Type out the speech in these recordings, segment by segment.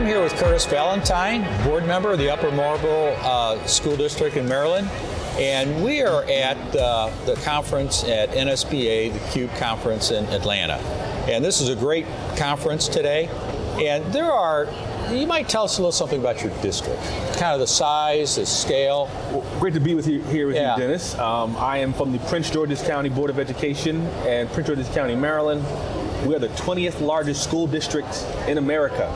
I'm here with Curtis Valentine, board member of the Upper Marlboro uh, School District in Maryland. And we are at uh, the conference at NSBA, the CUBE conference in Atlanta. And this is a great conference today. And there are, you might tell us a little something about your district, kind of the size, the scale. Well, great to be with you here with Yeah. you, Dennis. Um, I am from the Prince George's County Board of Education and Prince George's County, Maryland. We are the 20th largest school district in America.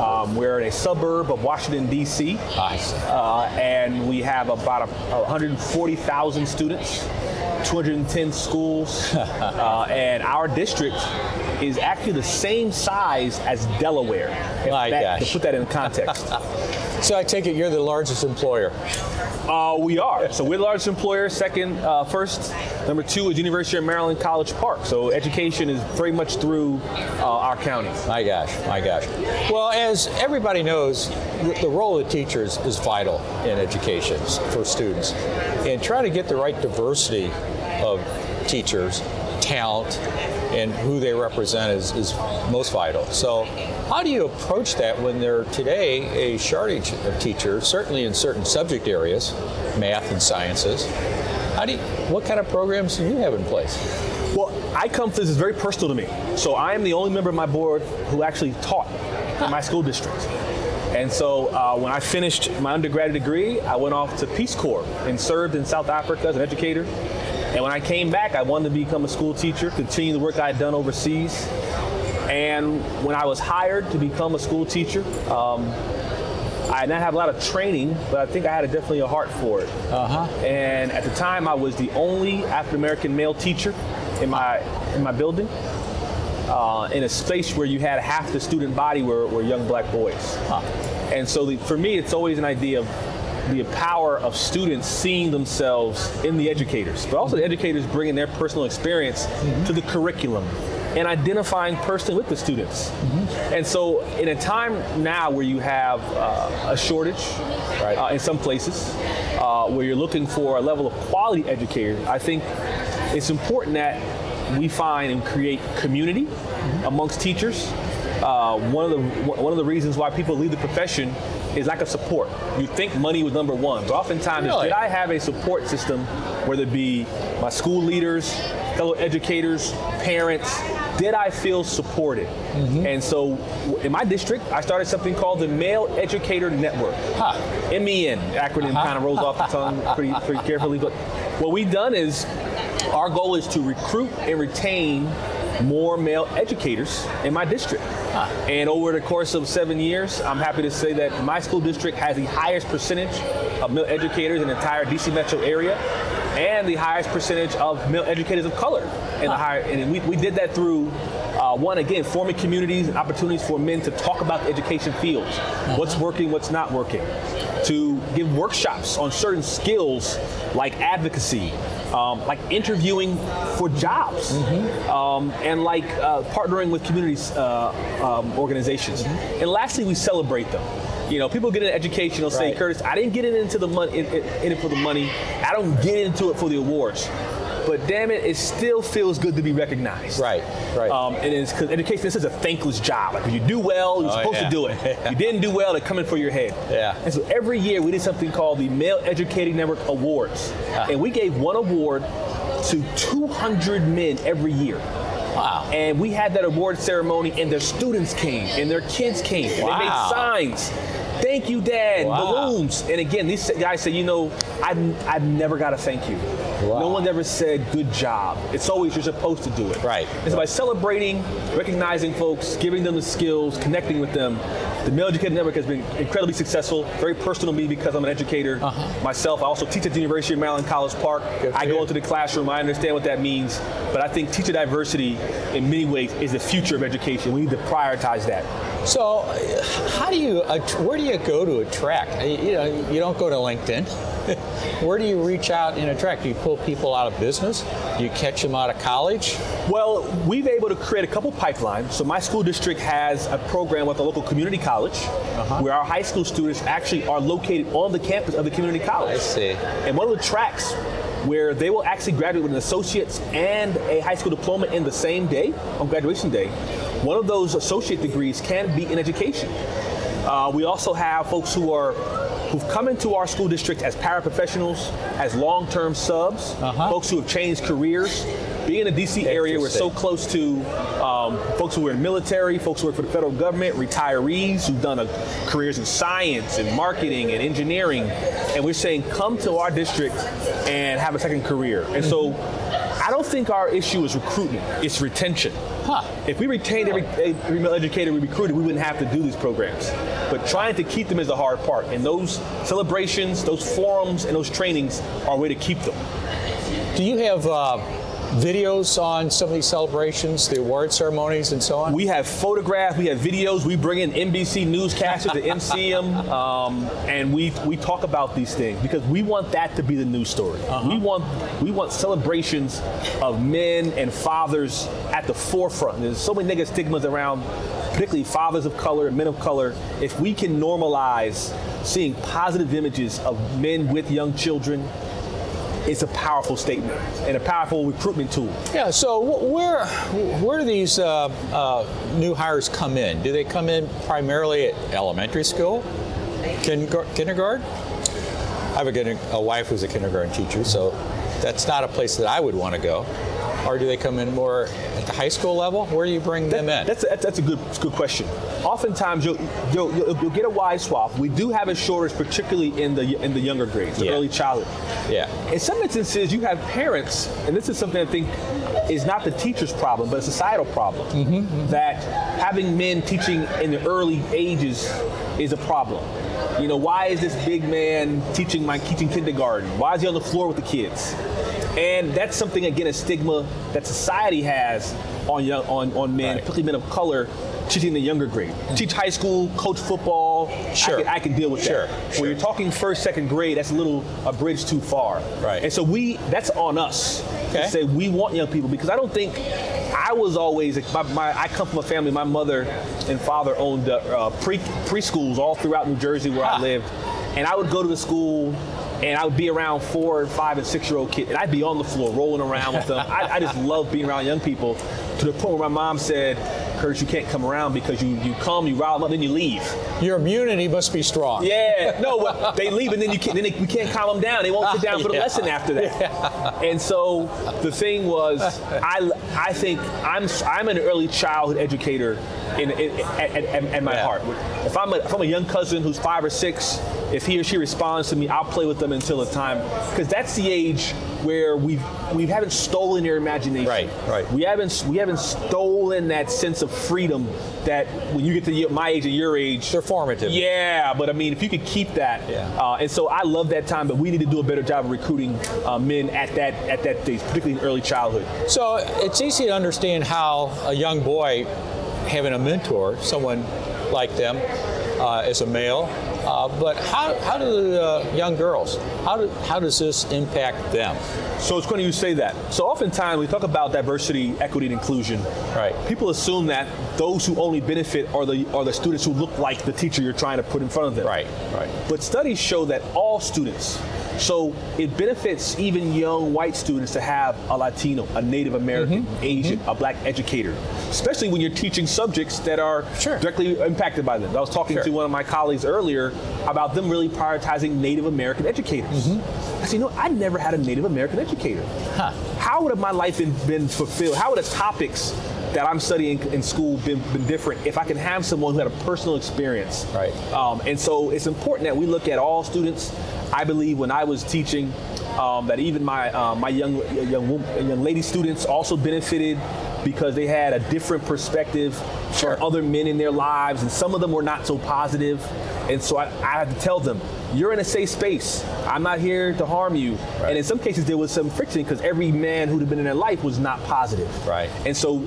Um, we're in a suburb of Washington, D.C. Nice. Uh, and we have about a, 140,000 students, 210 schools, uh, and our district is actually the same size as Delaware. My that- gosh. To put that in context. So I take it you're the largest employer. Uh, we are. So we're the largest employer. Second, uh, first, number two is University of Maryland College Park. So education is very much through uh, our county. My gosh, my gosh. Well, as everybody knows, the, the role of teachers is vital in education for students. And trying to get the right diversity of teachers, talent, and who they represent is, is most vital. So, how do you approach that when there today a shortage of teachers, certainly in certain subject areas, math and sciences? How do you, what kind of programs do you have in place? Well, I come, this is very personal to me. So I am the only member of my board who actually taught in my school district. And so uh, when I finished my undergraduate degree, I went off to Peace Corps and served in South Africa as an educator. And when I came back, I wanted to become a school teacher, continue the work I had done overseas. And when I was hired to become a school teacher, um, I did not have a lot of training, but I think I had a, definitely a heart for it. Uh-huh. And at the time, I was the only African American male teacher in my in my building, uh, in a space where you had half the student body were, were young black boys. Huh. And so the, for me, it's always an idea of the power of students seeing themselves in the educators, but also the educators bringing their personal experience to the curriculum and identifying personally with the students. And so, in a time now where you have uh, a shortage Right. uh, in some places, uh, where you're looking for a level of quality educator, I think it's important that we find and create community amongst teachers. Uh, one of the one of the reasons why people leave the profession is lack of support. You think money was number one, but oftentimes, Really? did I have a support system, whether it be my school leaders, fellow educators, parents? Did I feel supported? Mm-hmm. And so, in my district, I started something called the Male Educator Network. Huh. MEN acronym uh-huh. kind of rolls off the tongue pretty pretty carefully. But what we've done is our goal is to recruit and retain more male educators in my district. And over the course of seven years, I'm happy to say that my school district has the highest percentage of male educators in the entire DC metro area and the highest percentage of male educators of color in the higher and we, we did that through uh, one again forming communities and opportunities for men to talk about the education fields what's working what's not working to give workshops on certain skills like advocacy um, like interviewing for jobs um, and like uh, partnering with communities uh, um, organizations and lastly we celebrate them you know, people get an education. They'll say, "Curtis, I didn't get it into the money, in, in, in it for the money. I don't get into it for the awards." But damn it, it still feels good to be recognized. Right, right. Um, and it's because education this is a thankless job. Like if you do well, you're Oh, supposed yeah. to do it. You didn't do well, they're coming for your head. Yeah. And so every year we did something called the Male Educating Network Awards, Ah. and we gave one award to 200 men every year. Wow. And we had that award ceremony, and their students came, and their kids came, and they made signs. Thank you, Dad. Wow. Balloons. And again, these guys say, you know, I've, I've never got a thank you. Wow. No one's ever said good job. It's always you're supposed to do it. Right. And so by celebrating, recognizing folks, giving them the skills, connecting with them, the Male Educator Network has been incredibly successful. Very personal to me because I'm an educator myself. I also teach at the University of Maryland College Park. Uh-huh. Good I go into the classroom. I understand what that means. But I think teacher diversity, in many ways, is the future of education. We need to prioritize that. So, how do you? Where do you go to attract? You know, you don't go to LinkedIn. where do you reach out and attract? Do you pull people out of business? Do you catch them out of college? Well, we've been able to create a couple pipelines. So my school district has a program with a local community college, where our high school students actually are located on the campus of the community college. I see. And one of the tracks where they will actually graduate with an associate's and a high school diploma in the same day on graduation day. One of those associate degrees can be in education. Uh, we also have folks who are who've come into our school district as paraprofessionals, as long-term subs, Uh-huh. folks who have changed careers. Being in the DC area, we're so close to um, folks who are in military, folks who work for the federal government, retirees who've done a, careers in science and marketing and engineering, and we're saying come to our district and have a second career. And so, I don't think our issue is recruitment; it's retention. Huh. If we retained every, every male educator we recruited, we wouldn't have to do these programs. But trying to keep them is the hard part. And those celebrations, those forums, and those trainings are a way to keep them. Do you have uh, videos on some of these celebrations, the award ceremonies, and so on? We have photographs, we have videos. We bring in NBC newscasters to MC them, um, and we we talk about these things because we want that to be the news story. We want we want celebrations of men and fathers at the forefront. There's so many negative stigmas around, particularly fathers of color, and men of color. If we can normalize seeing positive images of men with young children, it's a powerful statement and a powerful recruitment tool. Yeah. So where where do these uh, uh, new hires come in? Do they come in primarily at elementary school, kindergarten? I have a, a wife who's a kindergarten teacher, so that's not a place that I would want to go. Or do they come in more at the high school level? Where do you bring them in? That's a, that's, a good good question. Oftentimes you'll, you'll you'll you'll get a wide swath. We do have a shortage, particularly in the in the younger grades, the Yeah. early childhood. yeah. In some instances, you have parents, and this is something I think is not the teacher's problem, but a societal problem. Mm-hmm, That having men teaching in the early ages is a problem. You know, why is this big man teaching my teaching kindergarten? Why is he on the floor with the kids? And that's something again a stigma that society has on young on, on men, Right. particularly men of color, teaching the younger grade. Teach high school, coach football. Sure. I can, I can deal with Sure, that. sure. When you're talking first, second grade, that's a little a bridge too far. Right. And so we that's on us Okay. to say we want young people because I don't think I was always my, my I come from a family. My mother and father owned uh, pre preschools all throughout New Jersey where Ah. I lived, and I would go to the school. And I would be around four, and five, and six-year-old kids, and I'd be on the floor rolling around with them. I, I just love being around young people, to the point where my mom said, "Curtis, you can't come around because you you come, you rile them up, then you leave." Your immunity must be strong. Yeah, no, but they leave and then you can't, then they, we can't calm them down. They won't sit down for the Yeah. lesson after that. And so the thing was, I, I think I'm I'm an early childhood educator in, in, at, at- at my Yeah. heart. If I'm, a, if I'm a young cousin who's five or six, if he or she responds to me, I'll play with them until the time because that's the age where we've we haven't stolen their imagination. Right, right. We haven't we haven't stolen that sense of freedom that when you get to my age and your age, They're formative. yeah, but I mean, if you could keep that, Yeah. uh, and so I love that time, but we need to do a better job of recruiting uh, men at that at that stage, particularly in early childhood. So it's easy to understand how a young boy having a mentor, someone like them, uh, as a male, uh, but how, how do the uh, young girls, how, do, how does this impact them? So it's funny you say that. So oftentimes we talk about diversity, equity, and inclusion. Right. People assume that those who only benefit are the are the students who look like the teacher you're trying to put in front of them. Right, right. But studies show that all students, so it benefits even young white students to have a Latino, a Native American, Mm-hmm. Asian, a black educator, especially when you're teaching subjects that are Sure. directly impacted by them. I was talking Sure. to one of my colleagues earlier about them really prioritizing Native American educators. Mm-hmm. I said, you know, I never had a Native American educator. Huh. How would have my life been, been fulfilled? How would the topics that I'm studying in school been, been different if I can have someone who had a personal experience? Right. Um, and so it's important that we look at all students. I believe when I was teaching, um, that even my uh, my young young young lady students also benefited because they had a different perspective Sure. from other men in their lives, and some of them were not so positive. And so I, I had to tell them, "You're in a safe space. I'm not here to harm you." And in some cases, there was some friction because every man who'd have been in their life was not positive. Right. And so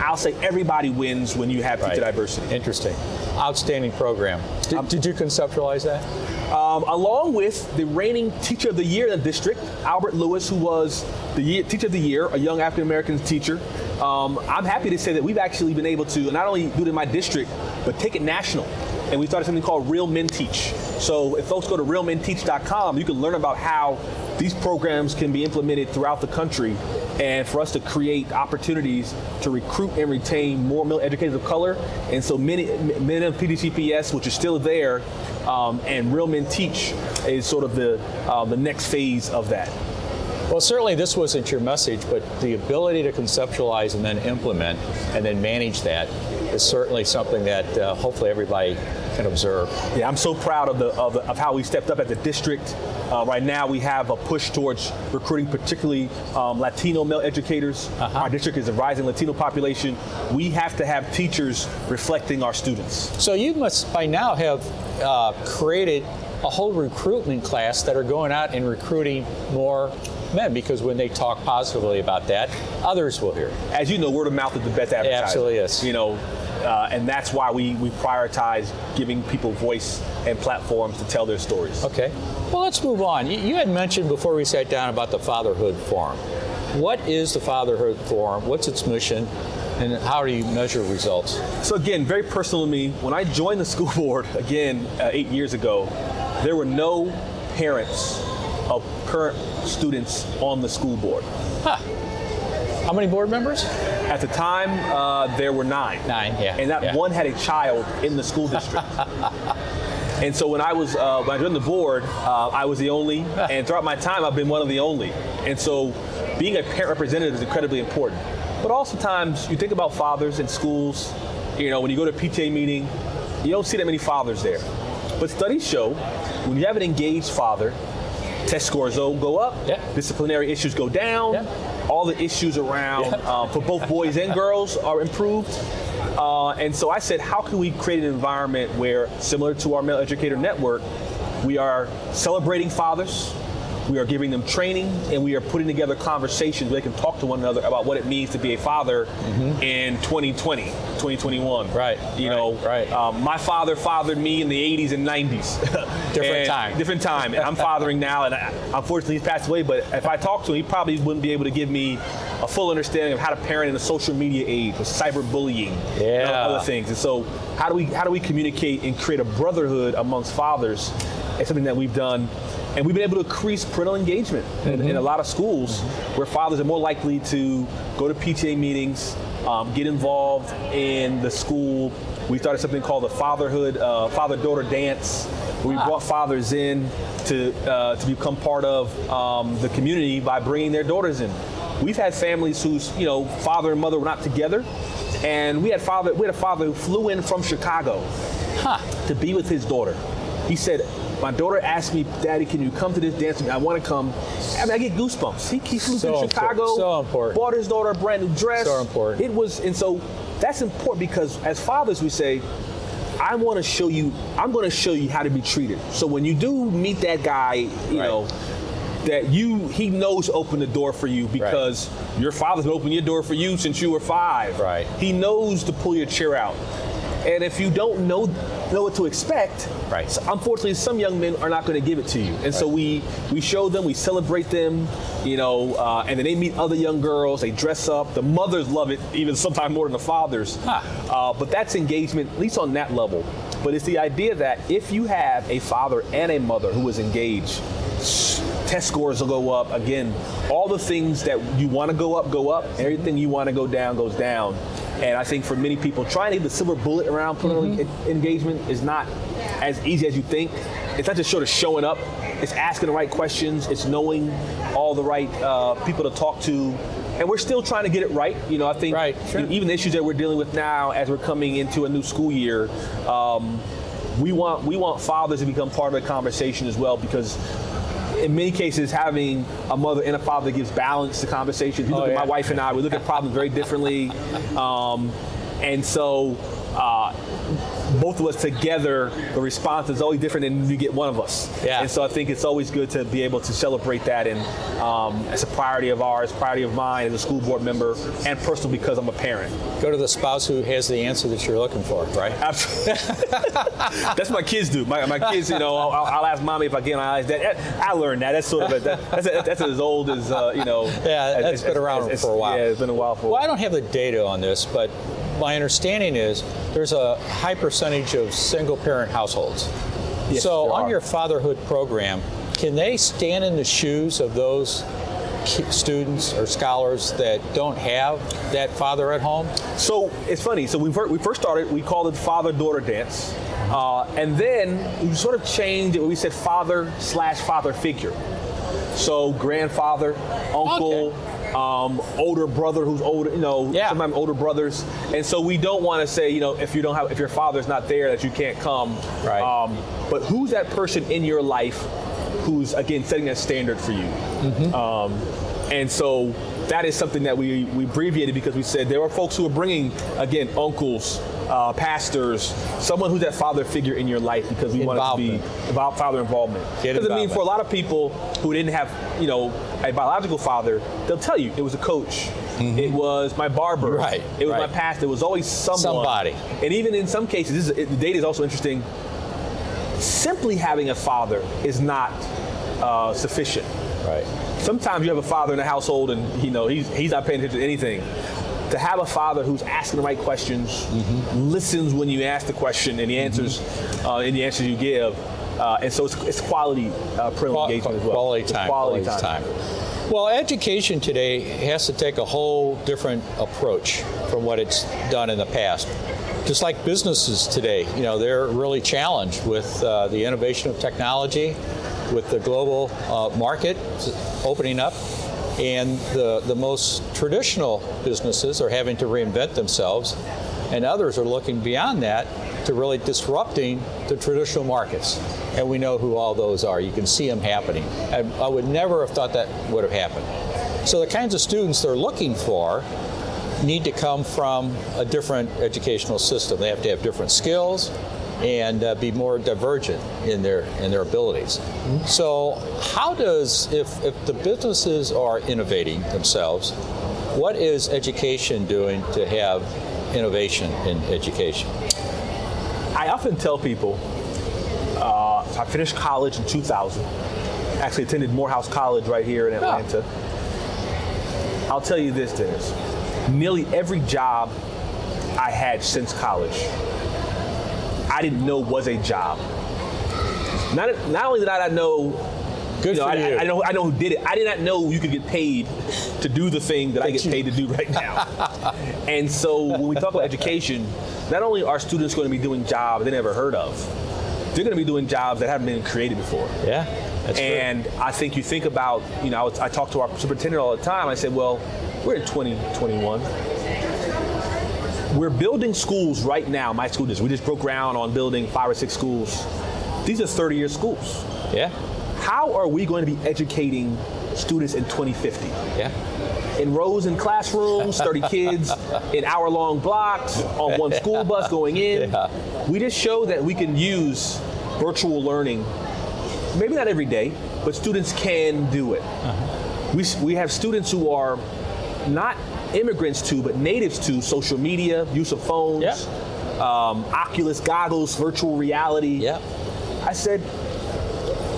I'll say everybody wins when you have teacher diversity. Interesting. Outstanding program. Did, did you conceptualize that? um, along with the reigning Teacher of the Year in the district, Albert Lewis, who was the year, Teacher of the Year, a young African American teacher. Um, I'm happy to say that we've actually been able to not only do it in my district, but take it national. And we started something called Real Men Teach. So if folks go to realmenteach.com, you can learn about how these programs can be implemented throughout the country and for us to create opportunities to recruit and retain more male educators of color. And so many, men of PGCPS, which is still there, um, and Real Men Teach is sort of the, uh, the next phase of that. Well, certainly this wasn't your message, but the ability to conceptualize and then implement and then manage that is certainly something that uh, hopefully everybody can observe. Yeah, I'm so proud of, the, of, the, of how we stepped up at the district. Uh, right now, we have a push towards recruiting, particularly um, Latino male educators. Uh-huh. Our district is a rising Latino population. We have to have teachers reflecting our students. So you must by now have uh, created a whole recruitment class that are going out and recruiting more men because when they talk positively about that, others will hear. As you know, word of mouth is the best advertising. It absolutely is. You know, uh, and that's why we, we prioritize giving people voice and platforms to tell their stories. Okay. Well, let's move on. You, you had mentioned before we sat down about the Fatherhood Forum. What is the Fatherhood Forum? What's its mission? And how do you measure results? So again, very personal to me. When I joined the school board again uh, eight years ago, there were no parents of current students on the school board. Huh. How many board members? At the time, uh, there were nine. Nine, yeah. And that yeah. one had a child in the school district. and so when I was uh, when I joined the board, uh, I was the only, and throughout my time, I've been one of the only. And so, being a parent representative is incredibly important. But also, times you think about fathers in schools. You know, when you go to a PTA meeting, you don't see that many fathers there. But studies show when you have an engaged father, test scores go up, yeah. disciplinary issues go down, yeah. All the issues around uh, for both boys and girls are improved. Uh, and so I said, how can we create an environment where, similar to our male educator network, we are celebrating fathers, we are giving them training, and we are putting together conversations where they can talk to one another about what it means to be a father mm-hmm. in 2020, 2021. Right. You right, know, right. Um, my father fathered me in the 80s and 90s. different and time. Different time. And I'm fathering now, and I, unfortunately he's passed away. But if I talked to him, he probably wouldn't be able to give me a full understanding of how to parent in the social media age with cyberbullying yeah. and other things. And so, how do we how do we communicate and create a brotherhood amongst fathers? It's something that we've done and we've been able to increase parental engagement mm-hmm. in, in, a mm-hmm. lot of schools where fathers are more likely to go to PTA meetings, um, get involved in the school. We started something called the fatherhood, uh, father-daughter dance. We ah. brought fathers in to uh, to become part of um, the community by bringing their daughters in. We've had families whose you know father and mother were not together, and we had father we had a father who flew in from Chicago huh. to be with his daughter. He said, my daughter asked me, Daddy, can you come to this dance? I want to come. I mean, I get goosebumps. He, he flew so to Chicago, important. so important. bought his daughter a brand new dress. So important. It was, and so that's important because as fathers, we say, I want to show you, I'm going to show you how to be treated. So when you do meet that guy, you right. know, that you he knows open the door for you because right. your father's been opening your door for you since you were five. Right. He knows to pull your chair out. And if you don't know know what to expect, right. unfortunately, some young men are not going to give it to you. And right. so we we show them, we celebrate them, you know, uh, and then they meet other young girls. They dress up. The mothers love it, even sometimes more than the fathers. Huh. Uh, but that's engagement, at least on that level. But it's the idea that if you have a father and a mother who is engaged, test scores will go up. Again, all the things that you want to go up, go up. Everything you want to go down, goes down. And I think for many people, trying to get the silver bullet around parental mm-hmm. engagement is not as easy as you think. It's not just sort of showing up. It's asking the right questions. It's knowing all the right uh, people to talk to. And we're still trying to get it right. You know, I think right, sure. even the issues that we're dealing with now as we're coming into a new school year, um, we want we want fathers to become part of the conversation as well because in many cases, having a mother and a father gives balance to conversation. you look oh, at my wife and I, we look at problems very differently. Um, and so uh, both of us together, the response is always different than you get one of us. Yeah. And so I think it's always good to be able to celebrate that, and um, it's a priority of ours, priority of mine as a school board member, and personal because I'm a parent. Go to the spouse who has the answer that you're looking for, right? Absolutely. that's what my kids do. My, my kids, you know, I'll, I'll, ask mommy if I can. I that. I learned that. That's sort of a, that, that's, a, that's as old as uh, you know. Yeah, that's as, been around as, for a while. Yeah, it's been a while for. Well, I don't have the data on this, but my understanding is there's a high percentage of single parent households. Yes, so on are. your fatherhood program, can they stand in the shoes of those students or scholars that don't have that father at home? So it's funny. So we we first started. We called it father daughter dance, uh, and then we sort of changed it. We said father slash father figure. So grandfather, uncle. Um, older brother who's older, you know, Yeah. sometimes older brothers, and so we don't want to say, you know, if you don't have, if your father's not there, that you can't come. Right. Um, but who's that person in your life who's again setting that standard for you? Um, and so that is something that we, we abbreviated because we said there are folks who are bringing, again, uncles, uh, pastors, someone who's that father figure in your life because we want to be about father involvement. Because I mean, for a lot of people who didn't have, you know, a biological father, they'll tell you it was a coach. It was my barber. Mm-hmm. Right, It was my right. pastor. It was always someone. Somebody. And even in some cases, this is, the data is also interesting. Simply having a father is not uh, sufficient. Right. Sometimes you have a father in the household, and you know he's he's not paying attention to anything. To have a father who's asking the right questions, listens when you ask the question, and the answers, uh, and the answers you give, uh, and so it's, it's quality uh, parental Qual- engagement as well. Quality time. Quality, quality time. Well, education today has to take a whole different approach from what it's done in the past. Just like businesses today, you know, they're really challenged with uh, the innovation of technology, with the global uh, market opening up, and the, the most traditional businesses are having to reinvent themselves, and others are looking beyond that to really disrupting the traditional markets. And we know who all those are. You can see them happening. I, I would never have thought that would have happened. So the kinds of students they're looking for need to come from a different educational system. They have to have different skills and uh, be more divergent in their in their abilities. So how does if if the businesses are innovating themselves, what is education doing to have innovation in education? I often tell people, uh, I finished college in 2000. Actually attended Morehouse College right here in Atlanta. I'll tell you this, Dennis. Nearly every job I had since college, I didn't know was a job. Not, not only did I not know Good you know, for I, you. I, I know I know who did it. I did not know you could get paid to do the thing that I get paid to do right now. and so when we talk about education, not only are students going to be doing jobs they never heard of, they're going to be doing jobs that haven't been created before. Yeah, that's true. And I think you think about, you know, I, was, I talk to our superintendent all the time. I said, well, we're in 2021. We're building schools right now. My school district. We just broke ground on building five or six schools. These are 30-year schools. Yeah, How are we going to be educating students in 2050? yeah. in rows in classrooms, 30 kids in hour long blocks on one school bus going in. Yeah. We just show that we can use virtual learning, maybe not every day, but students can do it. Uh-huh. We, we have students who are not immigrants to, but natives to social media, use of phones, Yeah. um, Oculus goggles, virtual reality. Yeah. I said,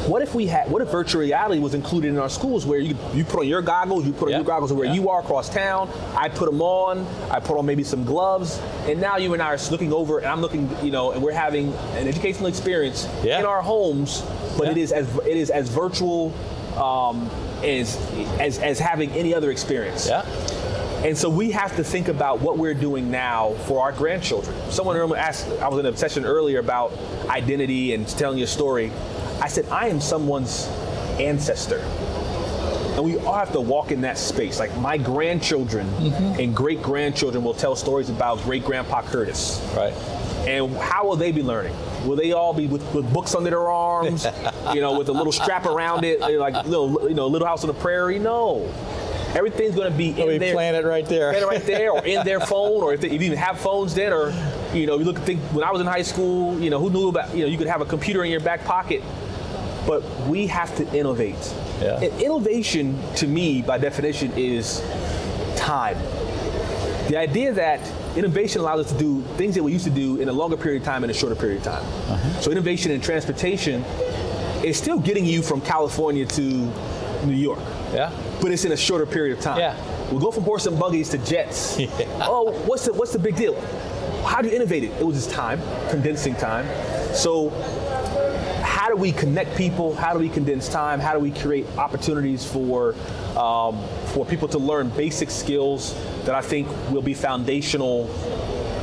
what if we had? What if virtual reality was included in our schools, where you you put on your goggles, you put on Yeah. your goggles where Yeah. you are across town. I put them on. I put on maybe some gloves, and now you and I are looking over, and I'm looking, you know, and we're having an educational experience Yeah. in our homes, but it Yeah. as it is as virtual um, as, as as having any other experience. Yeah. And so we have to think about what we're doing now for our grandchildren. Someone asked, I was in a session earlier about identity and telling your story. I said, I am someone's ancestor. And we all have to walk in that space. Like my grandchildren mm-hmm. and great grandchildren will tell stories about great grandpa Curtis. Right. And how will they be learning? Will they all be with, with books under their arms, you know, with a little strap around it, like little, you know, Little House on the Prairie? No, everything's going to be in We there. plan it right there. Right there, or in their phone, or if they if you even have phones then, or you know, you look think when I was in high school, you know, who knew about you know you could have a computer in your back pocket, but we have to innovate. Yeah. And innovation, to me, by definition, is time. The idea that innovation allows us to do things that we used to do in a longer period of time in a shorter period of time. Uh-huh. So innovation in transportation is still getting you from California to New York, Yeah. But it's in a shorter period of time. Yeah. We'll go from horse and buggies to jets. Oh, what's the what's the big deal? How do you innovate it? It was just time, condensing time. So how do we connect people? How do we condense time? How do we create opportunities for um, for people to learn basic skills that I think will be foundational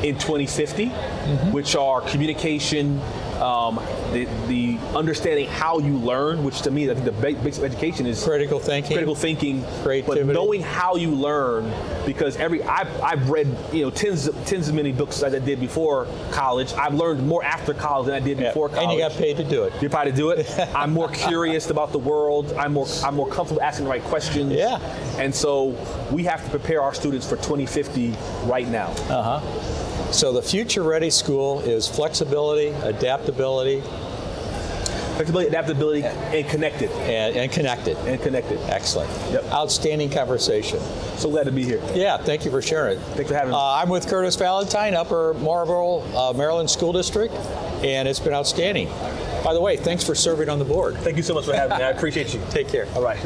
in 2050, mm-hmm. which are communication, um, the, the, understanding how you learn, which to me, I think the basics of education is critical thinking, critical thinking, creativity, but knowing how you learn. Because every I've, I've read you know tens of, tens of many books as I did before college. I've learned more after college than I did yeah. before college. And you got paid to do it. You're paid to do it. I'm more curious about the world. I'm more I'm more comfortable asking the right questions. Yeah. And so we have to prepare our students for 2050 right now. Uh huh. So the future ready school is flexibility, adaptability, flexibility, adaptability, and connected. And, and, connected. And connected. Excellent. Yep. Outstanding conversation. So glad to be here. Yeah, thank you for sharing it. Thanks for having me. Uh, I'm with Curtis Valentine, Upper Marlboro, uh, Maryland School District, and it's been outstanding. By the way, thanks for serving on the board. Thank you so much for having me. I appreciate you. Take care. All right.